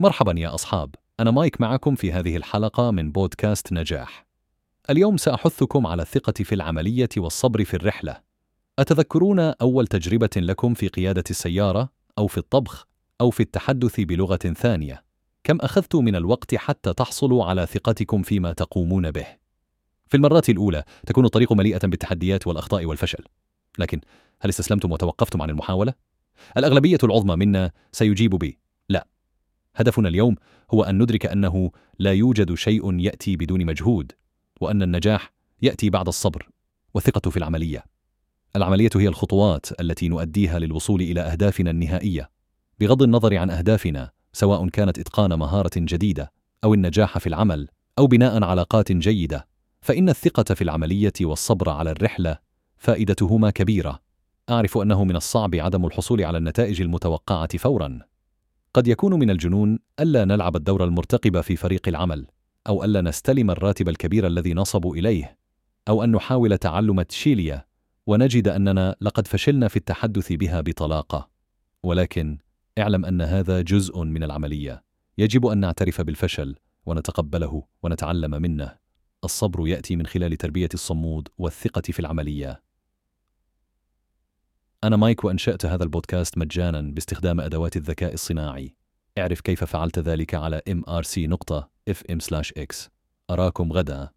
مرحبا يا أصحاب أنا مايك معكم في هذه الحلقة من بودكاست نجاح. اليوم سأحثكم على الثقة في العملية والصبر في الرحلة. أتذكرون أول تجربة لكم في قيادة السيارة أو في الطبخ أو في التحدث بلغة ثانية؟ كم أخذت من الوقت حتى تحصلوا على ثقتكم فيما تقومون به؟ في المرات الأولى تكون الطريق مليئة بالتحديات والأخطاء والفشل. لكن هل استسلمتم وتوقفتم عن المحاولة؟ الأغلبية العظمى منا سيجيب بي. هدفنا اليوم هو أن ندرك أنه لا يوجد شيء يأتي بدون مجهود وأن النجاح يأتي بعد الصبر والثقة في العملية. العملية هي الخطوات التي نؤديها للوصول إلى أهدافنا النهائية. بغض النظر عن أهدافنا سواء كانت إتقان مهارة جديدة أو النجاح في العمل أو بناء علاقات جيدة فإن الثقة في العملية والصبر على الرحلة فائدتهما كبيرة. أعرف أنه من الصعب عدم الحصول على النتائج المتوقعة فورا. قد يكون من الجنون ألا نلعب الدور المرتقب في فريق العمل أو ألا نستلم الراتب الكبير الذي نصبوا إليه أو أن نحاول تعلم تشيليا ونجد أننا لقد فشلنا في التحدث بها بطلاقة. ولكن اعلم أن هذا جزء من العملية. يجب أن نعترف بالفشل ونتقبله ونتعلم منه. الصبر يأتي من خلال تربية الصمود والثقة في العملية. أنا مايك وأنشأت هذا البودكاست مجانا باستخدام أدوات الذكاء الصناعي. اعرف كيف فعلت ذلك على mrc.fm/x أراكم غدا.